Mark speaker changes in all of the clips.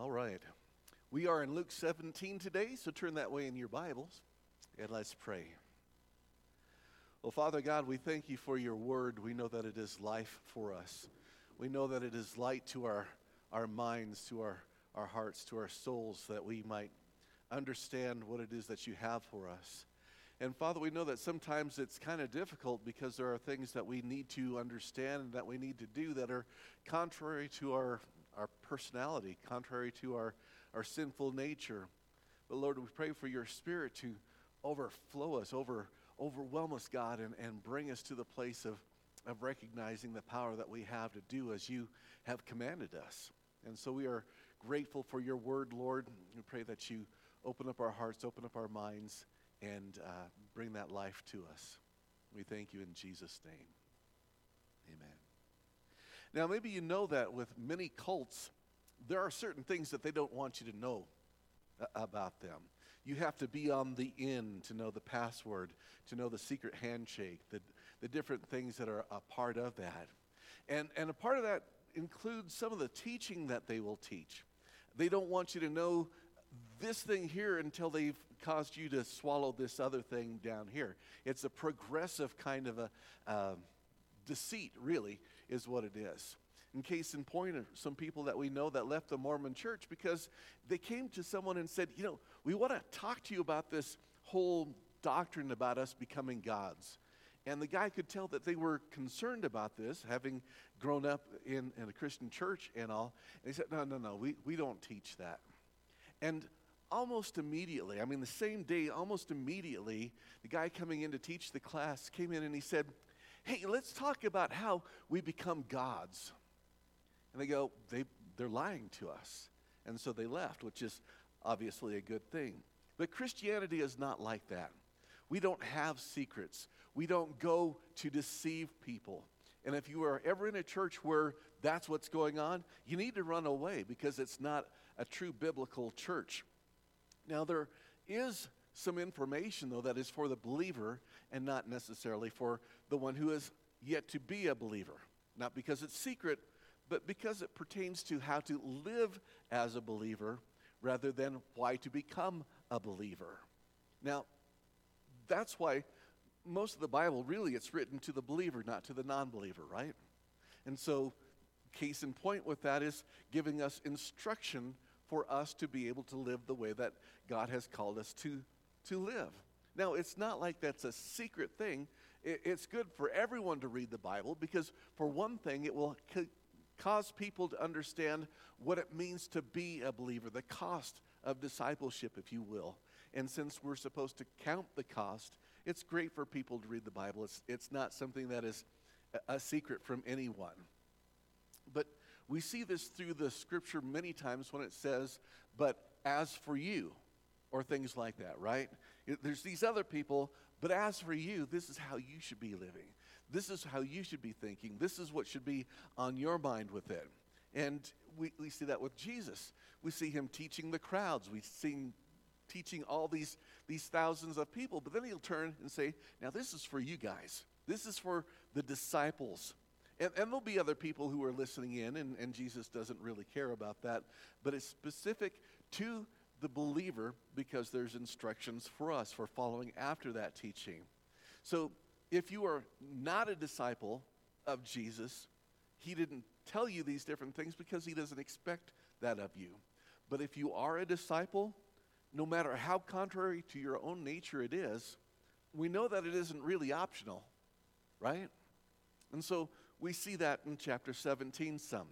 Speaker 1: All right. We are in Luke 17 today, so turn that way in your Bibles and let's pray. Well, Father God, we thank you for your word. We know that it is life for us. We know that it is light to our, our minds, to our, our hearts, to our souls, that we might understand what it is that you have for us. And Father, we know that sometimes it's kind of difficult because there are things that we need to understand and that we need to do that are contrary to our, our personality, contrary to our, our sinful nature. But Lord, we pray for your spirit to overflow us, over, overwhelm us, God, and, and bring us to the place of, of recognizing the power that we have to do as you have commanded us. And so we are grateful for your word, Lord. We pray that you open up our hearts, open up our minds and uh, bring that life to us. We thank you in Jesus' name. Now, maybe you know that with many cults, there are certain things that they don't want you to know about them. You have to be on the in to know the password, to know the secret handshake, the, the different things that are a part of that. And, and a part of that includes some of the teaching that they will teach. They don't want you to know this thing here until they've caused you to swallow this other thing down here. It's a progressive kind of a uh, deceit, really, is what it is. In case in point, some people that we know that left the Mormon church because they came to someone and said, You know, we want to talk to you about this whole doctrine about us becoming gods. And the guy could tell that they were concerned about this, having grown up in, in a Christian church and all. And he said, No, no, no, we, we don't teach that. And almost immediately, I mean, the same day, almost immediately, the guy coming in to teach the class came in and he said, Hey, let's talk about how we become gods. And they go, they, They're lying to us. And so they left, which is obviously a good thing. But Christianity is not like that. We don't have secrets, we don't go to deceive people. And if you are ever in a church where that's what's going on, you need to run away because it's not a true biblical church. Now, there is some information, though, that is for the believer and not necessarily for the one who is yet to be a believer. Not because it's secret, but because it pertains to how to live as a believer rather than why to become a believer. Now, that's why most of the Bible really it's written to the believer, not to the non believer, right? And so, case in point with that is giving us instruction for us to be able to live the way that God has called us to, to live. Now, it's not like that's a secret thing. it's good for everyone to read the Bible because, for one thing, it will cause people to understand what it means to be a believer, the cost of discipleship, if you will. And since we're supposed to count the cost, it's great for people to read the Bible. It's, it's not something that is a, a secret from anyone. But we see this through the scripture many times when it says, but as for you, or things like that, right? There's these other people, but as for you, this is how you should be living. This is how you should be thinking. This is what should be on your mind with it. And we, we see that with Jesus. We see him teaching the crowds. We see him teaching all these, these thousands of people. But then he'll turn and say, Now, this is for you guys. This is for the disciples. And, and there'll be other people who are listening in, and, and Jesus doesn't really care about that. But it's specific to the believer because there's instructions for us for following after that teaching. So if you are not a disciple of Jesus, he didn't tell you these different things because he doesn't expect that of you. But if you are a disciple, no matter how contrary to your own nature it is, we know that it isn't really optional, right? And so we see that in chapter 17 some.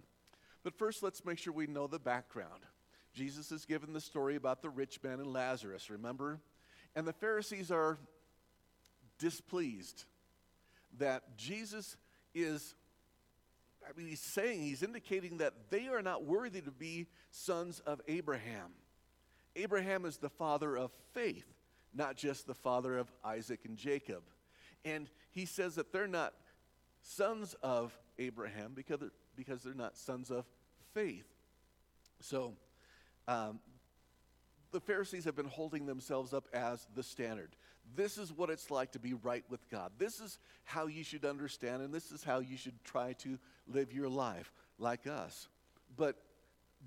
Speaker 1: But first, let's make sure we know the background. Jesus is given the story about the rich man and Lazarus, remember? And the Pharisees are displeased that Jesus is, I mean, he's saying, he's indicating that they are not worthy to be sons of Abraham. Abraham is the father of faith, not just the father of Isaac and Jacob. And he says that they're not sons of Abraham because because they're not sons of faith. So, um, the Pharisees have been holding themselves up as the standard. This is what it's like to be right with God. This is how you should understand, and this is how you should try to live your life like us. But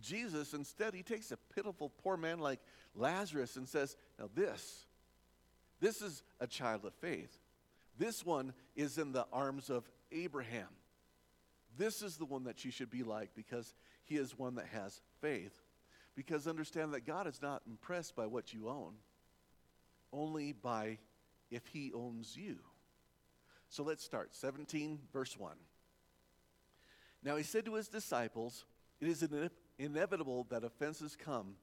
Speaker 1: Jesus, instead, he takes a pitiful poor man like Lazarus and says, Now, this, this is a child of faith. This one is in the arms of Abraham. This is the one that you should be like because he is one that has faith. Because understand that God is not impressed by what you own, only by if he owns you. So let's start. 17, verse 1. Now he said to his disciples, It is inevitable that offenses come,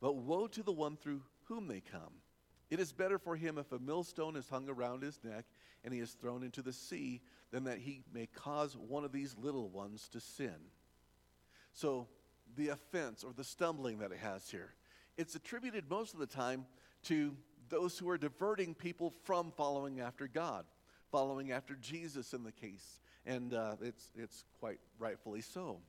Speaker 1: but woe to the one through whom they come. It is better for him if a millstone is hung around his neck and he is thrown into the sea than that he may cause one of these little ones to sin. So, the offense or the stumbling that it has here, it's attributed most of the time to those who are diverting people from following after God, following after Jesus in the case. And uh, it's, it's quite rightfully so.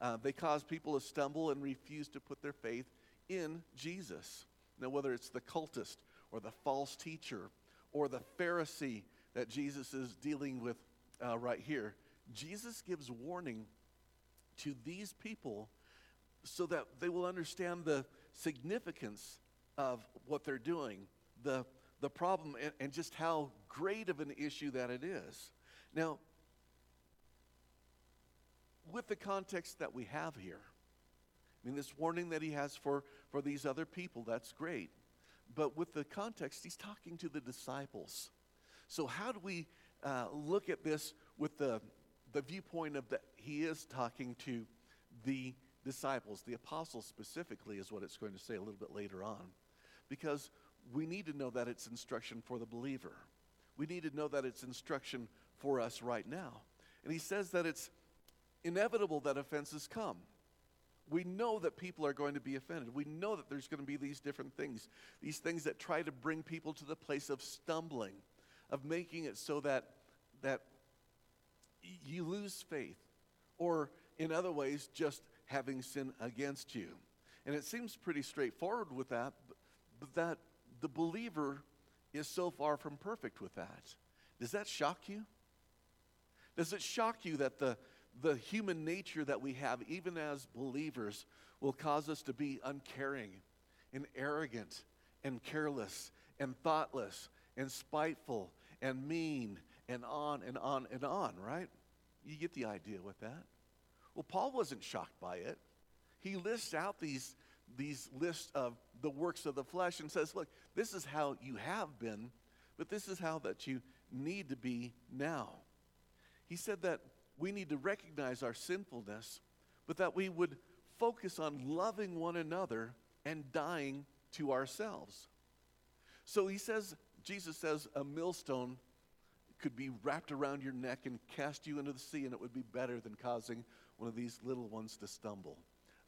Speaker 1: Uh, they cause people to stumble and refuse to put their faith in Jesus. Now, whether it's the cultist or the false teacher or the Pharisee that Jesus is dealing with uh, right here, Jesus gives warning to these people so that they will understand the significance of what they're doing, the, the problem, and, and just how great of an issue that it is. Now, with the context that we have here, I mean, this warning that he has for, for these other people, that's great. But with the context, he's talking to the disciples. So, how do we uh, look at this with the, the viewpoint of that he is talking to the disciples, the apostles specifically, is what it's going to say a little bit later on. Because we need to know that it's instruction for the believer. We need to know that it's instruction for us right now. And he says that it's inevitable that offenses come. We know that people are going to be offended. We know that there's going to be these different things, these things that try to bring people to the place of stumbling of making it so that, that you lose faith, or in other ways, just having sin against you. And it seems pretty straightforward with that, but that the believer is so far from perfect with that. Does that shock you? Does it shock you that the, the human nature that we have, even as believers, will cause us to be uncaring and arrogant and careless and thoughtless and spiteful and mean and on and on and on, right? You get the idea with that. Well, Paul wasn't shocked by it. He lists out these, these lists of the works of the flesh and says, look, this is how you have been, but this is how that you need to be now. He said that we need to recognize our sinfulness, but that we would focus on loving one another and dying to ourselves. So he says Jesus says a millstone could be wrapped around your neck and cast you into the sea, and it would be better than causing one of these little ones to stumble.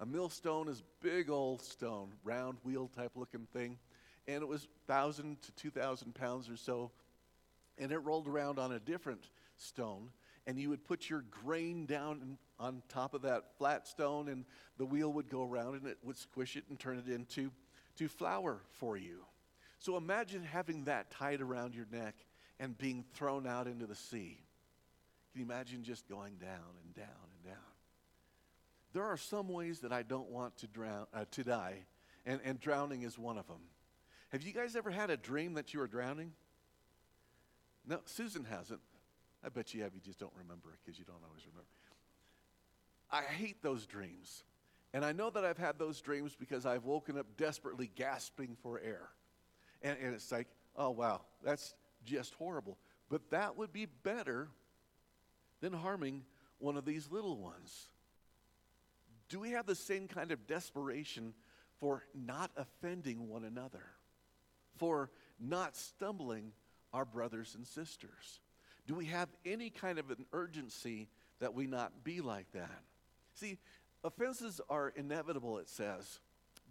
Speaker 1: A millstone is big old stone, round wheel type looking thing, and it was thousand to two thousand pounds or so, and it rolled around on a different stone, and you would put your grain down on top of that flat stone, and the wheel would go around, and it would squish it and turn it into to flour for you. So imagine having that tied around your neck and being thrown out into the sea. Can you imagine just going down and down? There are some ways that I don't want to, drown, uh, to die, and, and drowning is one of them. Have you guys ever had a dream that you were drowning? No, Susan hasn't. I bet you have. You just don't remember it because you don't always remember. I hate those dreams. And I know that I've had those dreams because I've woken up desperately gasping for air. And, and it's like, oh, wow, that's just horrible. But that would be better than harming one of these little ones. Do we have the same kind of desperation for not offending one another? For not stumbling our brothers and sisters? Do we have any kind of an urgency that we not be like that? See, offenses are inevitable, it says,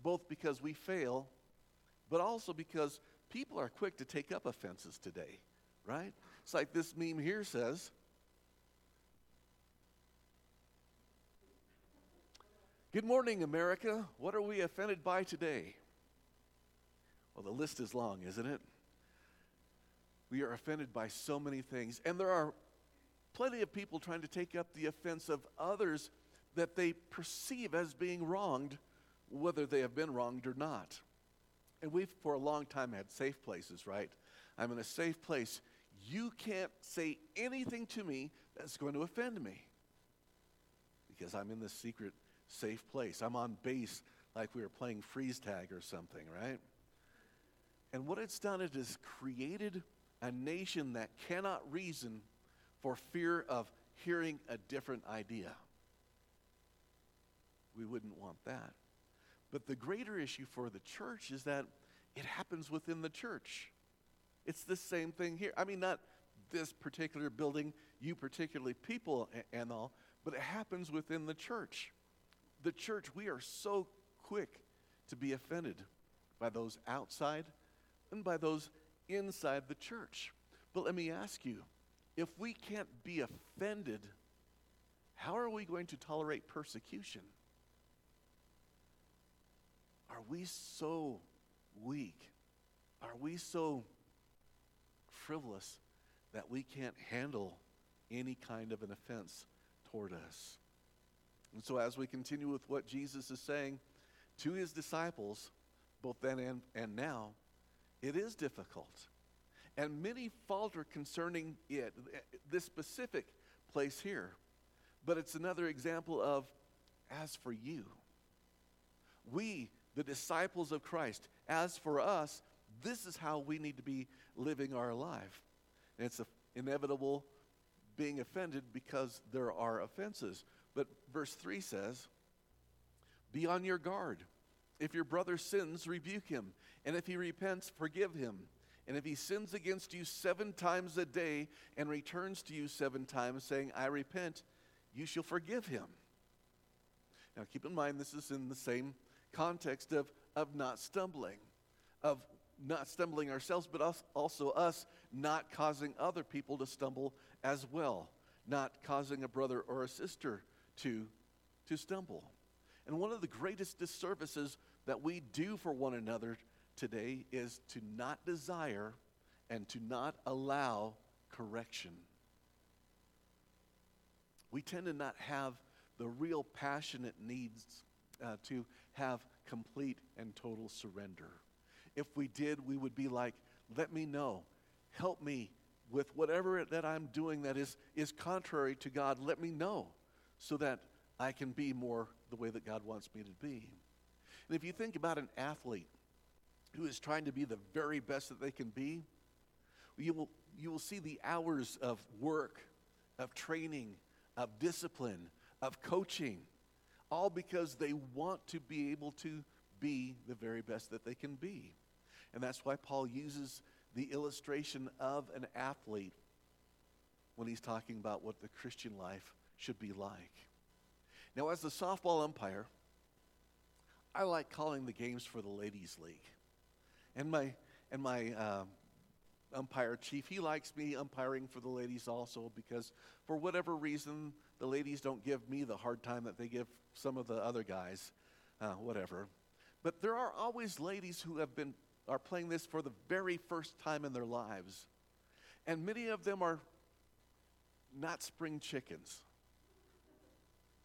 Speaker 1: both because we fail but also because people are quick to take up offenses today, right? It's like this meme here says. Good morning, America. What are we offended by today? Well, the list is long, isn't it? We are offended by so many things, and there are plenty of people trying to take up the offense of others that they perceive as being wronged, whether they have been wronged or not. And we've, for a long time, had safe places, right? I'm in a safe place. You can't say anything to me that's going to offend me because I'm in this secret, safe place. I'm on base like we were playing freeze tag or something, right? And what it's done, it has created a nation that cannot reason for fear of hearing a different idea. We wouldn't want that. But the greater issue for the church is that it happens within the church. It's the same thing here. I mean, not this particular building, you particularly people and all, but it happens within the church. The church, we are so quick to be offended by those outside and by those inside the church. But let me ask you if we can't be offended, how are we going to tolerate persecution? Are we so weak? Are we so frivolous that we can't handle any kind of an offense toward us? And so, as we continue with what Jesus is saying to his disciples, both then and, and now, it is difficult. And many falter concerning it, this specific place here. But it's another example of, as for you, we, the disciples of Christ, as for us, this is how we need to be living our life. And it's inevitable being offended because there are offenses. But verse 3 says, Be on your guard. If your brother sins, rebuke him. And if he repents, forgive him. And if he sins against you seven times a day and returns to you seven times, saying, I repent, you shall forgive him. Now keep in mind, this is in the same context of, of not stumbling, of not stumbling ourselves, but us, also us not causing other people to stumble as well, not causing a brother or a sister to, to stumble. And one of the greatest disservices that we do for one another today is to not desire and to not allow correction. We tend to not have the real passionate needs uh, to have complete and total surrender. If we did, we would be like, let me know. Help me with whatever that I'm doing that is, is contrary to God. Let me know so that I can be more the way that God wants me to be. And if you think about an athlete who is trying to be the very best that they can be, you will, you will see the hours of work, of training, of discipline, of coaching, all because they want to be able to be the very best that they can be. And that's why Paul uses the illustration of an athlete when he's talking about what the Christian life should be like. Now, as the softball umpire, I like calling the games for the ladies' league, and my and my uh, umpire chief he likes me umpiring for the ladies also because for whatever reason the ladies don't give me the hard time that they give some of the other guys, uh, whatever. But there are always ladies who have been are playing this for the very first time in their lives, and many of them are not spring chickens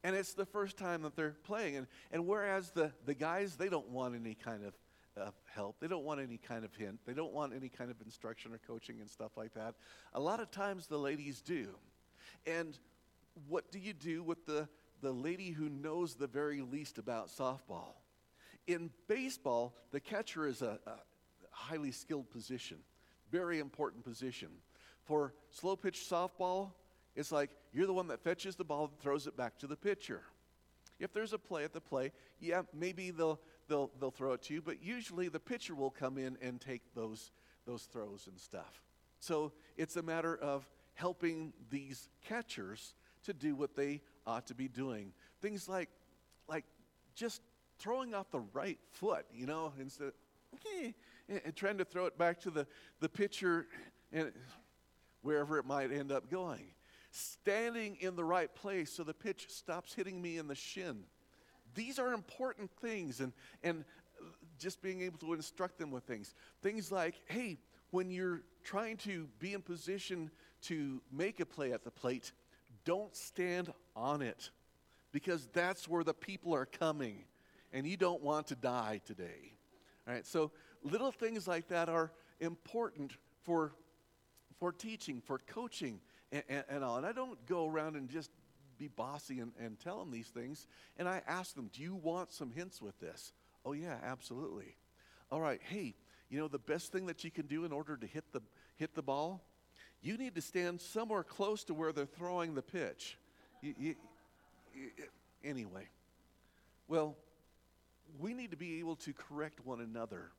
Speaker 1: and it's the first time that they're playing. And, and whereas the, the guys, they don't want any kind of uh, help, they don't want any kind of hint, they don't want any kind of instruction or coaching and stuff like that. A lot of times the ladies do. And what do you do with the, the lady who knows the very least about softball? In baseball, the catcher is a, a highly skilled position, very important position. For slow pitch softball, it's like you're the one that fetches the ball and throws it back to the pitcher. If there's a play at the play, yeah, maybe they'll, they'll, they'll throw it to you, but usually the pitcher will come in and take those, those throws and stuff. So it's a matter of helping these catchers to do what they ought to be doing. Things like, like just throwing off the right foot, you know, instead of, okay, and trying to throw it back to the, the pitcher and wherever it might end up going standing in the right place so the pitch stops hitting me in the shin. These are important things, and, and just being able to instruct them with things. Things like, hey, when you're trying to be in position to make a play at the plate, don't stand on it. because that's where the people are coming, and you don't want to die today. All right, so little things like that are important for, for teaching, for coaching, and, and, and all. And I don't go around and just be bossy and, and tell them these things. And I ask them, Do you want some hints with this? Oh, yeah, absolutely. All right, hey, you know the best thing that you can do in order to hit the, hit the ball? You need to stand somewhere close to where they're throwing the pitch. You, you, you, anyway, well, we need to be able to correct one another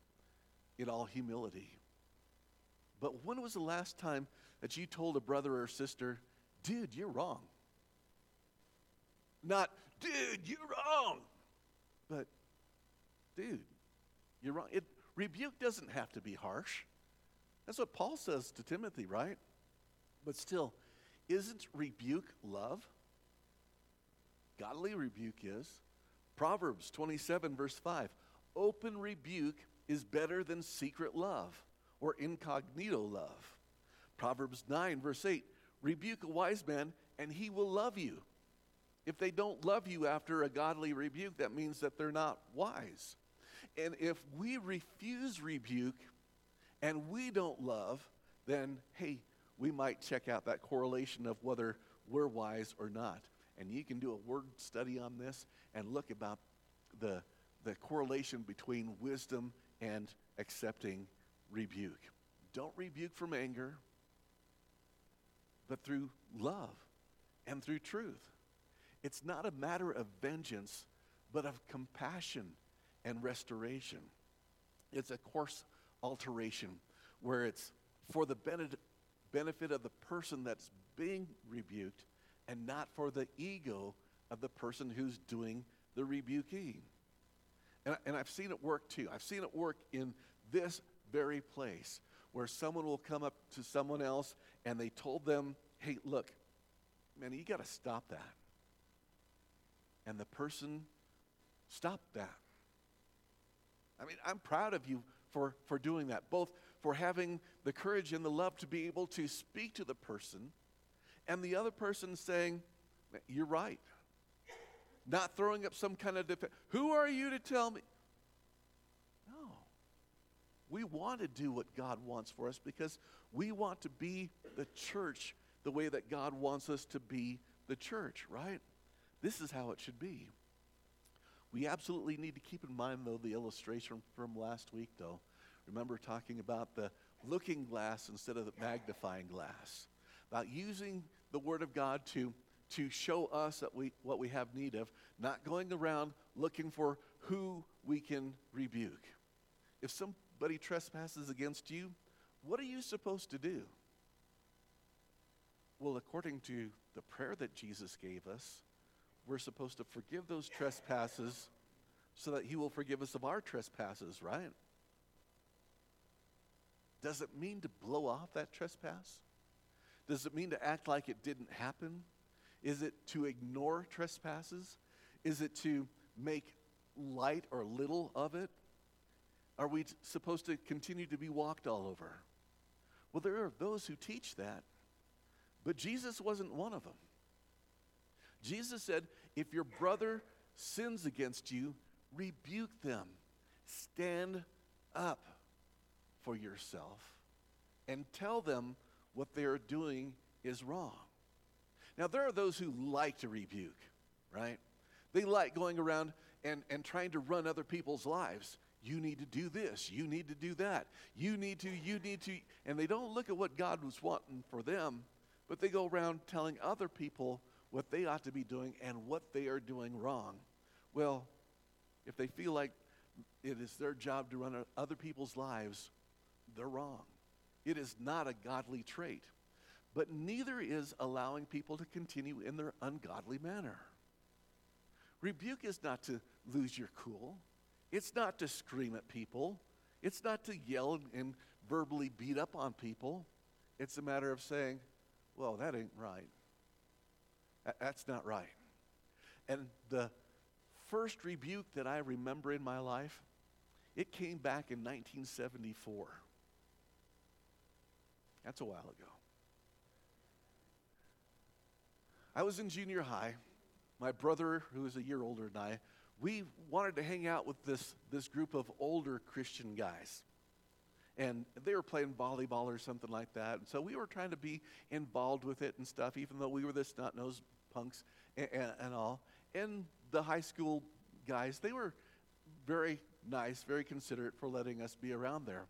Speaker 1: in all humility. But when was the last time that you told a brother or sister, dude, you're wrong? Not, dude, you're wrong. But, dude, you're wrong. It, rebuke doesn't have to be harsh. That's what Paul says to Timothy, right? But still, isn't rebuke love? Godly rebuke is. Proverbs 27, verse 5 Open rebuke is better than secret love or incognito love. Proverbs 9, verse 8 Rebuke a wise man, and he will love you. If they don't love you after a godly rebuke, that means that they're not wise. And if we refuse rebuke and we don't love, then hey, we might check out that correlation of whether we're wise or not. And you can do a word study on this and look about the, the correlation between wisdom and accepting rebuke. Don't rebuke from anger, but through love and through truth. It's not a matter of vengeance, but of compassion and restoration. It's a course alteration where it's for the benefit of the person that's being rebuked and not for the ego of the person who's doing the rebuking. And, and I've seen it work too. I've seen it work in this very place where someone will come up to someone else and they told them, hey, look, man, you got to stop that. And the person stopped that. I mean, I'm proud of you for, for doing that, both for having the courage and the love to be able to speak to the person, and the other person saying, You're right. Not throwing up some kind of defense. Who are you to tell me? We want to do what God wants for us because we want to be the church the way that God wants us to be the church, right? This is how it should be. We absolutely need to keep in mind, though, the illustration from last week, though. Remember talking about the looking glass instead of the magnifying glass, about using the Word of God to, to show us that we, what we have need of, not going around looking for who we can rebuke. If somebody trespasses against you, what are you supposed to do? Well, according to the prayer that Jesus gave us, we're supposed to forgive those trespasses so that he will forgive us of our trespasses, right? Does it mean to blow off that trespass? Does it mean to act like it didn't happen? Is it to ignore trespasses? Is it to make light or little of it? Are we t- supposed to continue to be walked all over? Well, there are those who teach that, but Jesus wasn't one of them. Jesus said, if your brother sins against you, rebuke them. Stand up for yourself and tell them what they are doing is wrong. Now, there are those who like to rebuke, right? They like going around and, and trying to run other people's lives. You need to do this. You need to do that. You need to, you need to. And they don't look at what God was wanting for them, but they go around telling other people what they ought to be doing and what they are doing wrong. Well, if they feel like it is their job to run other people's lives, they're wrong. It is not a godly trait. But neither is allowing people to continue in their ungodly manner. Rebuke is not to lose your cool. It's not to scream at people. It's not to yell and verbally beat up on people. It's a matter of saying, well, that ain't right. That's not right. And the first rebuke that I remember in my life, it came back in 1974. That's a while ago. I was in junior high, my brother, who is a year older than I, we wanted to hang out with this, this group of older Christian guys. And they were playing volleyball or something like that. And so we were trying to be involved with it and stuff, even though we were the snot nosed punks and, and, and all. And the high school guys, they were very nice, very considerate for letting us be around there.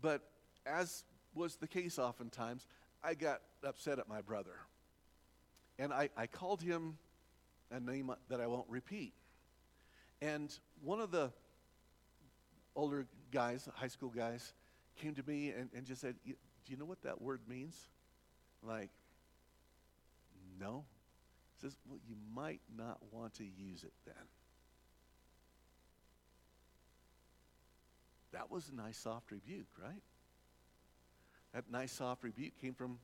Speaker 1: But as was the case oftentimes, I got upset at my brother. And I, I called him a name that I won't repeat. And one of the older guys, high school guys, came to me and, and just said, Do you know what that word means? like, no. He says, Well, you might not want to use it then. That was a nice soft rebuke, right? That nice soft rebuke came from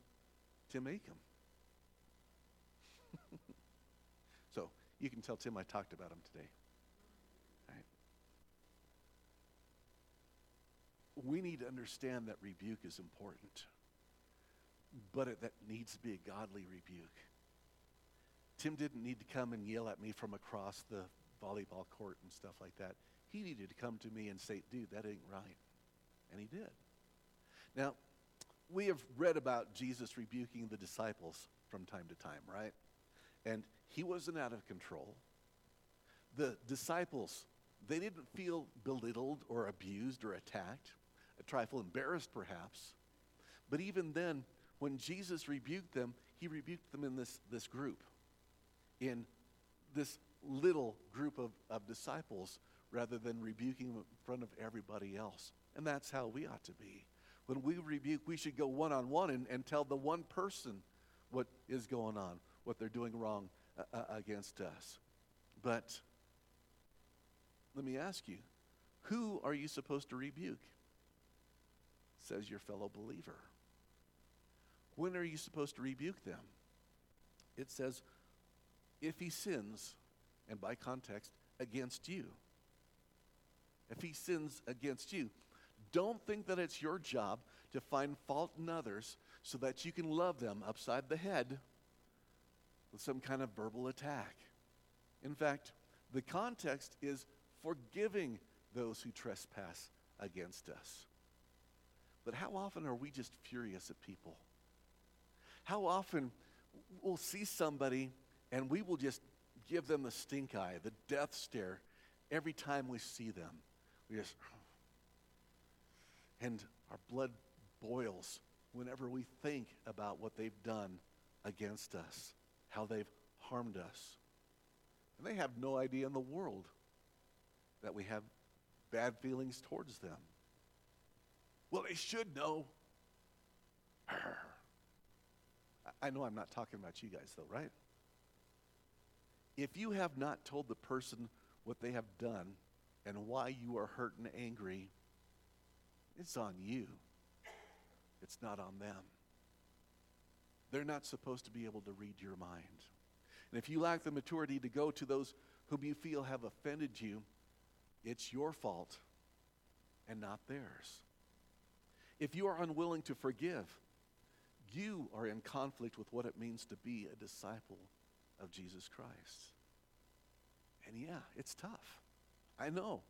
Speaker 1: Tim Acom. so you can tell Tim I talked about him today. We need to understand that rebuke is important, but it, that needs to be a godly rebuke. Tim didn't need to come and yell at me from across the volleyball court and stuff like that. He needed to come to me and say, dude, that ain't right. And he did. Now, we have read about Jesus rebuking the disciples from time to time, right? And he wasn't out of control. The disciples, they didn't feel belittled or abused or attacked, a trifle embarrassed perhaps. But even then, when Jesus rebuked them, he rebuked them in this, this group, in this little group of, of disciples rather than rebuking them in front of everybody else. And that's how we ought to be. When we rebuke, we should go one on one and tell the one person what is going on, what they're doing wrong uh, uh, against us. But let me ask you who are you supposed to rebuke? Says your fellow believer. When are you supposed to rebuke them? It says, if he sins, and by context, against you if he sins against you. Don't think that it's your job to find fault in others so that you can love them upside the head with some kind of verbal attack. In fact, the context is forgiving those who trespass against us. But how often are we just furious at people? How often we'll see somebody and we will just give them the stink eye, the death stare, every time we see them. We just, and our blood boils whenever we think about what they've done against us, how they've harmed us. And they have no idea in the world that we have bad feelings towards them. Well, they should know. I know I'm not talking about you guys, though, right? If you have not told the person what they have done, and why you are hurt and angry, it's on you. It's not on them. They're not supposed to be able to read your mind. And if you lack the maturity to go to those whom you feel have offended you, it's your fault and not theirs. If you are unwilling to forgive, you are in conflict with what it means to be a disciple of Jesus Christ. And yeah, it's tough. I know.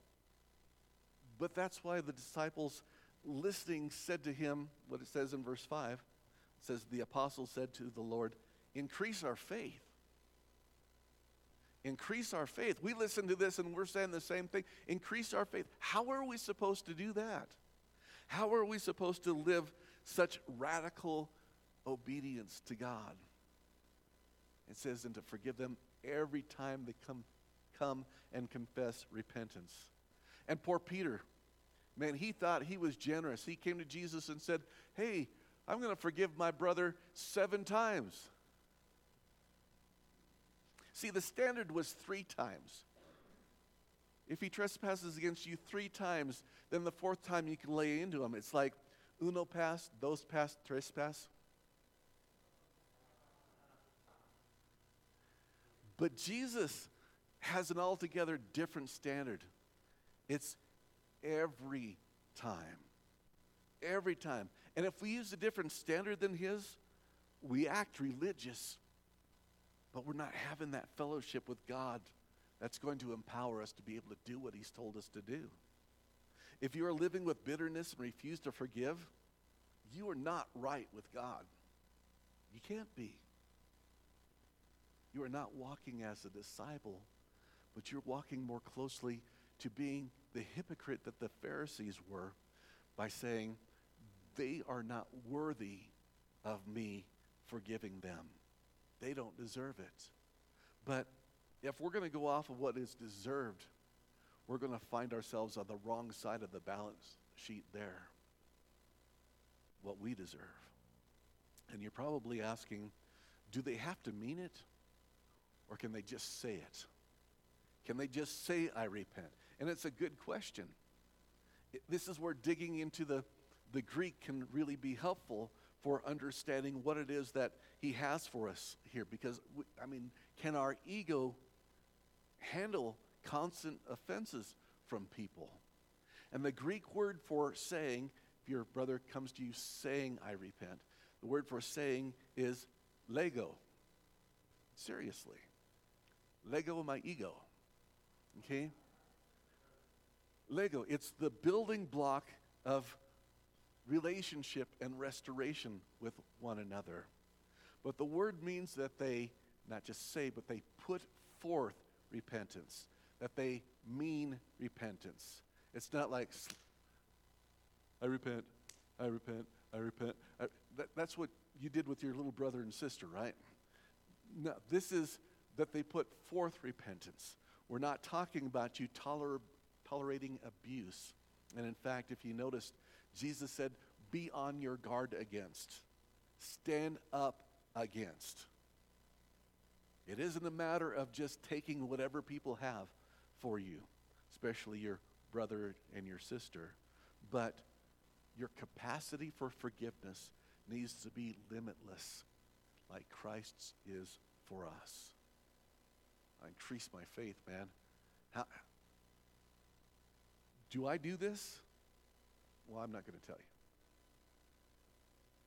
Speaker 1: But that's why the disciples listening said to him what it says in verse 5. It says, The apostles said to the Lord, Increase our faith. Increase our faith. We listen to this and we're saying the same thing. Increase our faith. How are we supposed to do that? How are we supposed to live such radical obedience to God? It says, and to forgive them every time they come come and confess repentance. And poor Peter, man, he thought he was generous. He came to Jesus and said, Hey, I'm going to forgive my brother seven times. See, the standard was three times. If he trespasses against you three times, then the fourth time you can lay into him. It's like uno pass, dos pass, trespass. But Jesus has an altogether different standard. It's every time. Every time. And if we use a different standard than his, we act religious. but we're not having that fellowship with God that's going to empower us to be able to do what He's told us to do. If you are living with bitterness and refuse to forgive, you are not right with God. You can't be. You are not walking as a disciple, but you're walking more closely to being the hypocrite that the Pharisees were by saying, they are not worthy of me forgiving them. They don't deserve it. But if we're going to go off of what is deserved, we're going to find ourselves on the wrong side of the balance sheet there. What we deserve. And you're probably asking, do they have to mean it? Or can they just say it? Can they just say, I repent? And it's a good question. It, this is where digging into the, the Greek can really be helpful for understanding what it is that he has for us here. Because, we, I mean, can our ego handle constant offenses from people? And the Greek word for saying, if your brother comes to you saying, I repent, the word for saying is lego. Seriously. Lego my ego. Okay? Lego, it's the building block of relationship and restoration with one another. But the word means that they not just say, but they put forth repentance, that they mean repentance. It's not like, I repent, I repent, I repent. I, that, that's what you did with your little brother and sister, right? No, this is that they put forth repentance. We're not talking about you toler- tolerating abuse. And in fact, if you noticed, Jesus said, Be on your guard against, stand up against. It isn't a matter of just taking whatever people have for you, especially your brother and your sister, but your capacity for forgiveness needs to be limitless, like Christ's is for us. I increase my faith, man. How, do I do this? Well, I'm not going to tell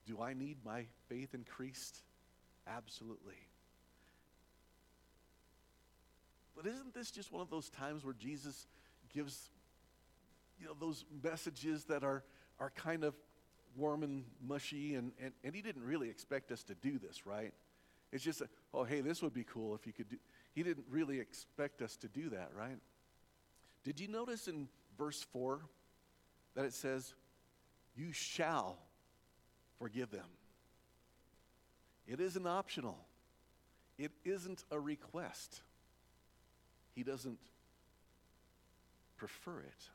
Speaker 1: you. Do I need my faith increased? Absolutely. But isn't this just one of those times where Jesus gives you know those messages that are are kind of warm and mushy and, and, and he didn't really expect us to do this, right? It's just, a, oh, hey, this would be cool if you could do. He didn't really expect us to do that, right? Did you notice in verse 4 that it says, You shall forgive them? It isn't optional, it isn't a request. He doesn't prefer it.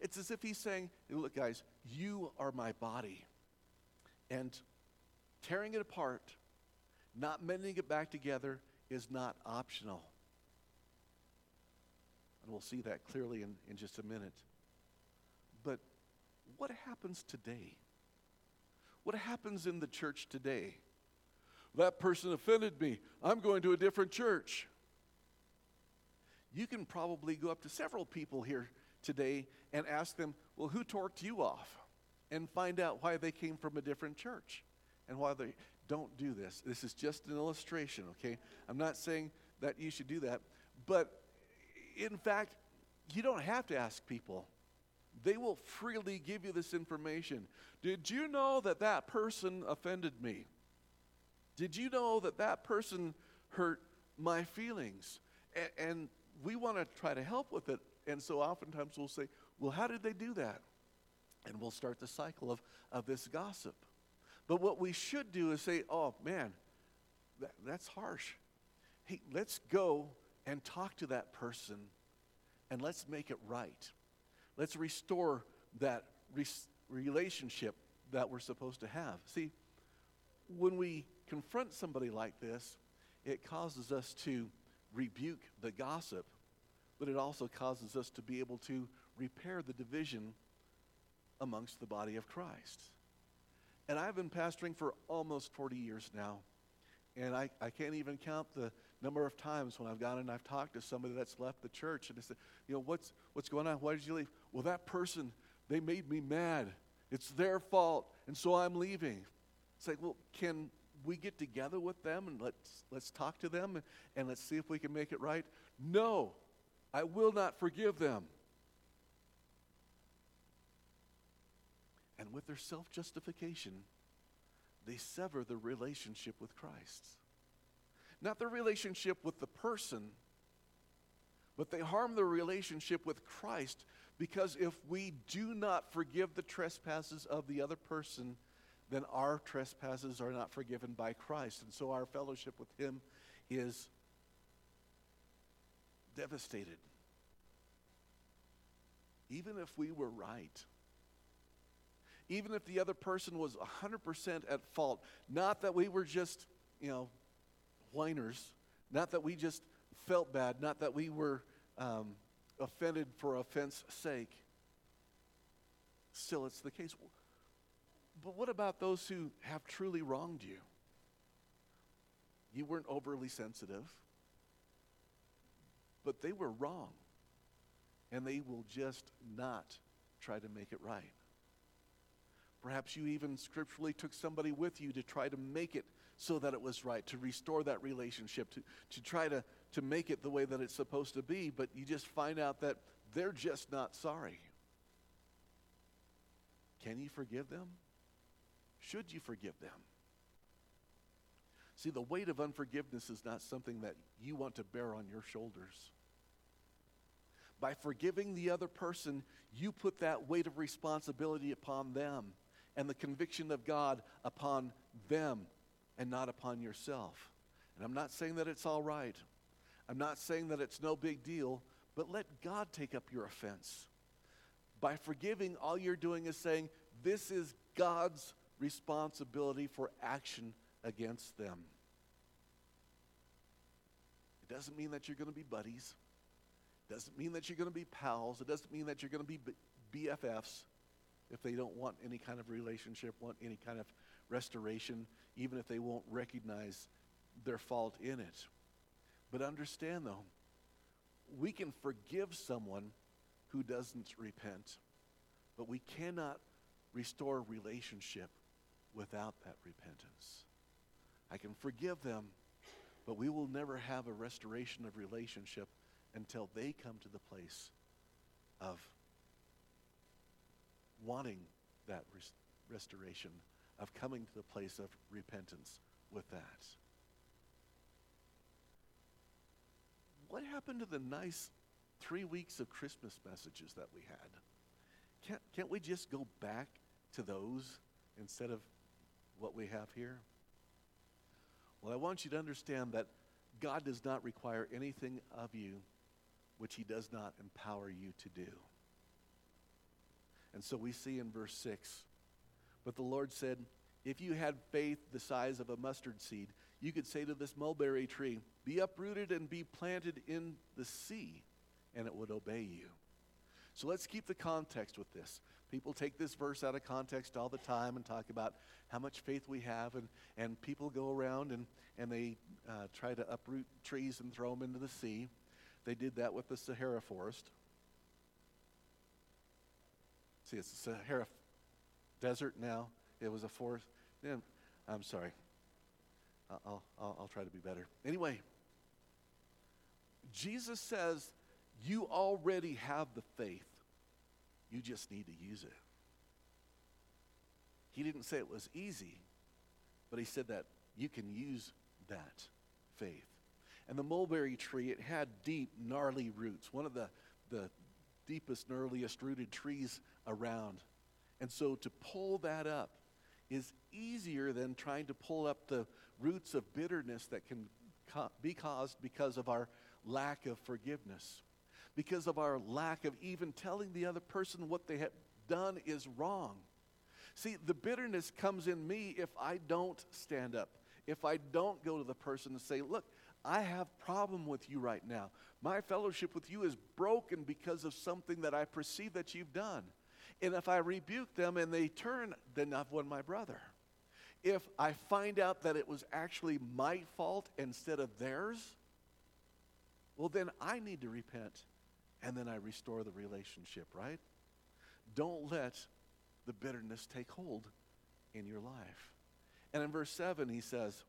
Speaker 1: It's as if he's saying, Look, guys, you are my body. And tearing it apart, not mending it back together, is not optional. And we'll see that clearly in, in just a minute. But what happens today? What happens in the church today? That person offended me. I'm going to a different church. You can probably go up to several people here today and ask them, well, who torqued you off? And find out why they came from a different church and why they don't do this. This is just an illustration, okay? I'm not saying that you should do that, but in fact, you don't have to ask people. They will freely give you this information. Did you know that that person offended me? Did you know that that person hurt my feelings? And, and we want to try to help with it. And so oftentimes we'll say, well, how did they do that? And we'll start the cycle of, of this gossip. But what we should do is say, oh, man, that, that's harsh. Hey, let's go and talk to that person and let's make it right. Let's restore that re- relationship that we're supposed to have. See, when we confront somebody like this, it causes us to rebuke the gossip, but it also causes us to be able to repair the division amongst the body of Christ. And I've been pastoring for almost 40 years now. And I, I can't even count the number of times when I've gone and I've talked to somebody that's left the church and I said, you know, what's, what's going on? Why did you leave? Well, that person, they made me mad. It's their fault. And so I'm leaving. It's like, well, can we get together with them and let's, let's talk to them and, and let's see if we can make it right? No, I will not forgive them. And with their self justification, they sever the relationship with Christ. Not the relationship with the person, but they harm the relationship with Christ because if we do not forgive the trespasses of the other person, then our trespasses are not forgiven by Christ. And so our fellowship with Him is devastated. Even if we were right, even if the other person was 100% at fault, not that we were just, you know, whiners, not that we just felt bad, not that we were um, offended for offense sake, still it's the case. But what about those who have truly wronged you? You weren't overly sensitive, but they were wrong. And they will just not try to make it right. Perhaps you even scripturally took somebody with you to try to make it so that it was right, to restore that relationship, to, to try to, to make it the way that it's supposed to be, but you just find out that they're just not sorry. Can you forgive them? Should you forgive them? See, the weight of unforgiveness is not something that you want to bear on your shoulders. By forgiving the other person, you put that weight of responsibility upon them and the conviction of God upon them and not upon yourself. And I'm not saying that it's all right. I'm not saying that it's no big deal, but let God take up your offense. By forgiving, all you're doing is saying, This is God's responsibility for action against them. It doesn't mean that you're going to be buddies. It doesn't mean that you're going to be pals. It doesn't mean that you're going to be BFFs if they don't want any kind of relationship, want any kind of restoration, even if they won't recognize their fault in it. But understand, though, we can forgive someone who doesn't repent, but we cannot restore relationship without that repentance. I can forgive them, but we will never have a restoration of relationship until they come to the place of wanting that res- restoration, of coming to the place of repentance with that. What happened to the nice three weeks of Christmas messages that we had? Can't, can't we just go back to those instead of what we have here? Well, I want you to understand that God does not require anything of you which he does not empower you to do. And so we see in verse 6 But the Lord said, If you had faith the size of a mustard seed, you could say to this mulberry tree, Be uprooted and be planted in the sea, and it would obey you. So let's keep the context with this. People take this verse out of context all the time and talk about how much faith we have, and, and people go around and, and they uh, try to uproot trees and throw them into the sea. They did that with the Sahara forest. See, it's the Sahara desert now. It was a forest. Then, I'm sorry. I'll, I'll, I'll try to be better. Anyway, Jesus says, You already have the faith. You just need to use it. He didn't say it was easy, but he said that you can use that faith. And the mulberry tree, it had deep, gnarly roots, one of the, the deepest, gnarliest rooted trees around. And so to pull that up is easier than trying to pull up the roots of bitterness that can co- be caused because of our lack of forgiveness, because of our lack of even telling the other person what they have done is wrong. See, the bitterness comes in me if I don't stand up, if I don't go to the person and say, Look, I have problem with you right now. My fellowship with you is broken because of something that I perceive that you've done. And if I rebuke them and they turn, then I've won my brother. If I find out that it was actually my fault instead of theirs, well, then I need to repent and then I restore the relationship, right? Don't let the bitterness take hold in your life. And in verse 7, he says,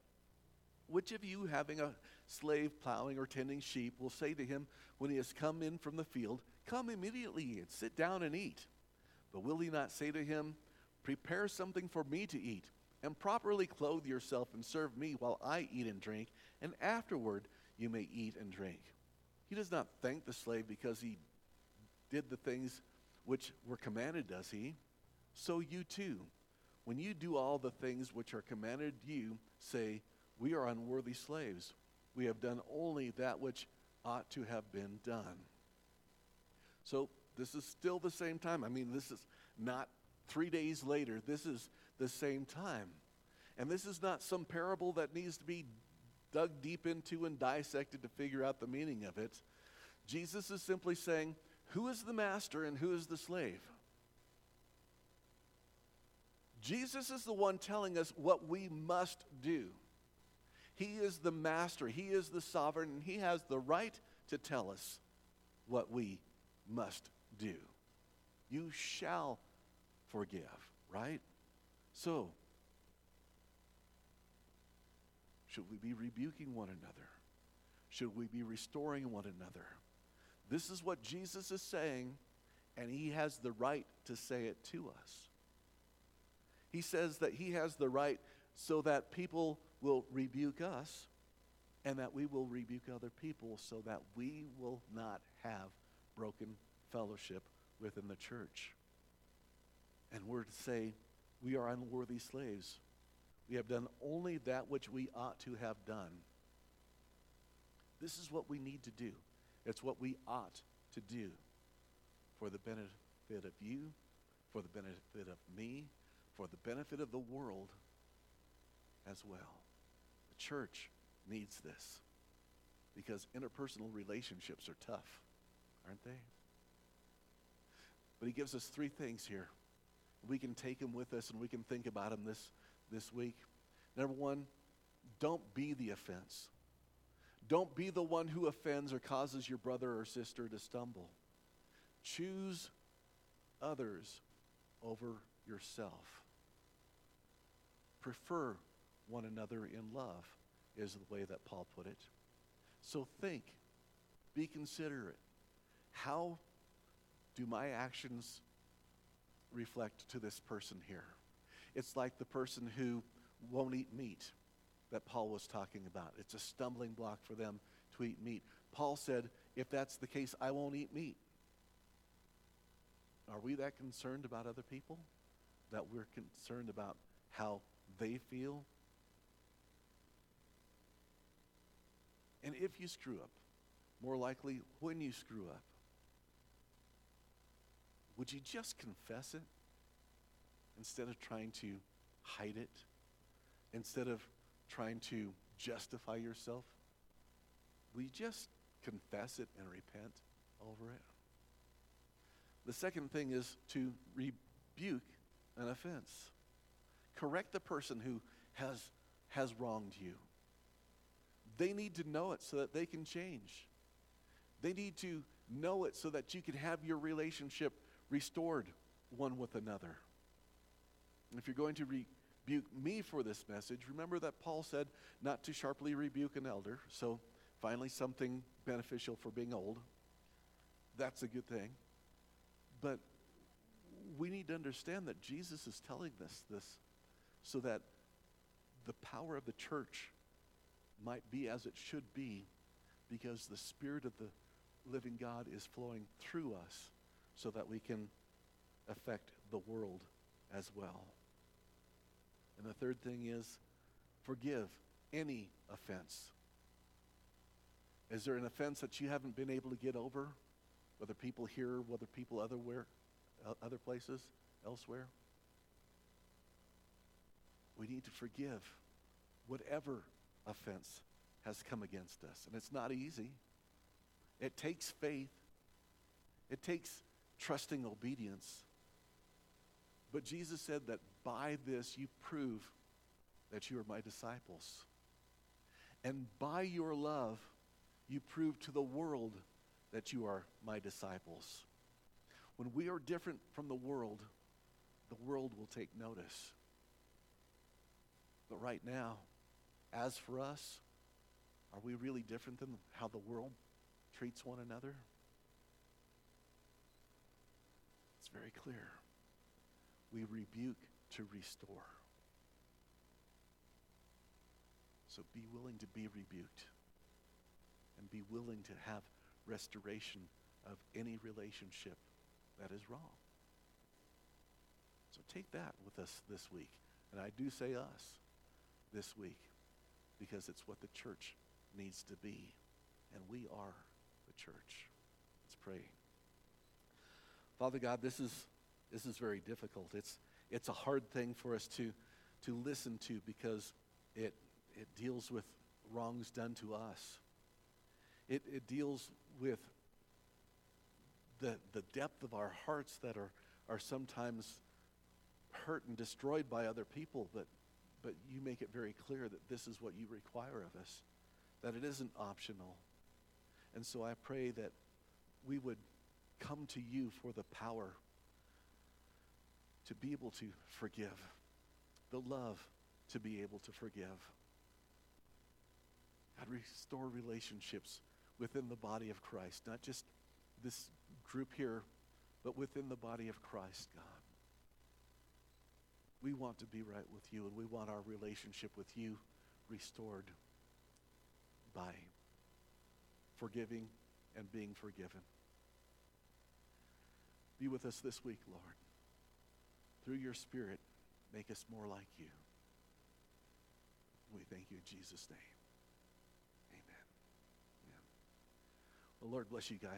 Speaker 1: Which of you, having a slave plowing or tending sheep, will say to him when he has come in from the field, Come immediately and sit down and eat? But will he not say to him, Prepare something for me to eat, and properly clothe yourself and serve me while I eat and drink, and afterward you may eat and drink? He does not thank the slave because he did the things which were commanded, does he? So you too, when you do all the things which are commanded you, say, We are unworthy slaves. We have done only that which ought to have been done. So this is still the same time. I mean, this is not three days later. This is the same time. And this is not some parable that needs to be dug deep into and dissected to figure out the meaning of it. Jesus is simply saying, Who is the master and who is the slave? Jesus is the one telling us what we must do. He is the master, He is the sovereign, and He has the right to tell us what we must do. You shall forgive, right? So, should we be rebuking one another? Should we be restoring one another? This is what Jesus is saying, and he has the right to say it to us. He says that he has the right so that people will rebuke us and that we will rebuke other people so that we will not have broken fellowship within the church. And we're to say, we are unworthy slaves. We have done only that which we ought to have done. This is what we need to do. It's what we ought to do for the benefit of you, for the benefit of me, for the benefit of the world as well. The church needs this because interpersonal relationships are tough, aren't they? But he gives us three things here. We can take them with us and we can think about them this, this week. Number one, don't be the offense. Don't be the one who offends or causes your brother or sister to stumble. Choose others over yourself. Prefer one another in love, is the way that Paul put it. So think, be considerate. How do my actions reflect to this person here? It's like the person who won't eat meat that Paul was talking about. It's a stumbling block for them to eat meat. Paul said, if that's the case, I won't eat meat. Are we that concerned about other people? That we're concerned about how they feel? And if you screw up, more likely when you screw up, would you just confess it instead of trying to hide it? Instead of trying to justify yourself? Will you just confess it and repent over it? The second thing is to rebuke an offense. Correct the person who has, has wronged you. They need to know it so that they can change. They need to know it so that you can have your relationship restored one with another. And if you're going to rebuke me for this message, remember that Paul said not to sharply rebuke an elder. So, finally, something beneficial for being old. That's a good thing. But we need to understand that Jesus is telling us this so that the power of the church might be as it should be because the Spirit of the living God is flowing through us so that we can affect the world as well. And the third thing is forgive any offense. Is there an offense that you haven't been able to get over? Whether people here, whether people otherwhere, uh, other places, elsewhere? We need to forgive whatever offense has come against us. And it's not easy. It takes faith. It takes trusting obedience. But Jesus said that by this you prove that you are my disciples. And by your love, you prove to the world that you are my disciples. When we are different from the world, the world will take notice. But right now, as for us, are we really different than how the world treats one another? It's very clear. We rebuke to restore. So be willing to be rebuked and be willing to have restoration of any relationship that is wrong. So take that with us this week. And I do say us this week because it's what the church needs to be. And we are the church. Let's pray. Father God, this is, this is very difficult. It's, it's a hard thing for us to, to listen to because it, it deals with wrongs done to us. It, it deals with the, the depth of our hearts that are, are sometimes hurt and destroyed by other people, but, but you make it very clear that this is what you require of us, that it isn't optional. And so I pray that we would come to you for the power to be able to forgive, the love to be able to forgive. God, restore relationships within the body of Christ, not just this group here, but within the body of Christ, God. We want to be right with you, and we want our relationship with you restored by forgiving and being forgiven. Be with us this week, Lord. Through your Spirit, make us more like you. We thank you in Jesus' name. Amen. Amen. Well, Lord bless you guys.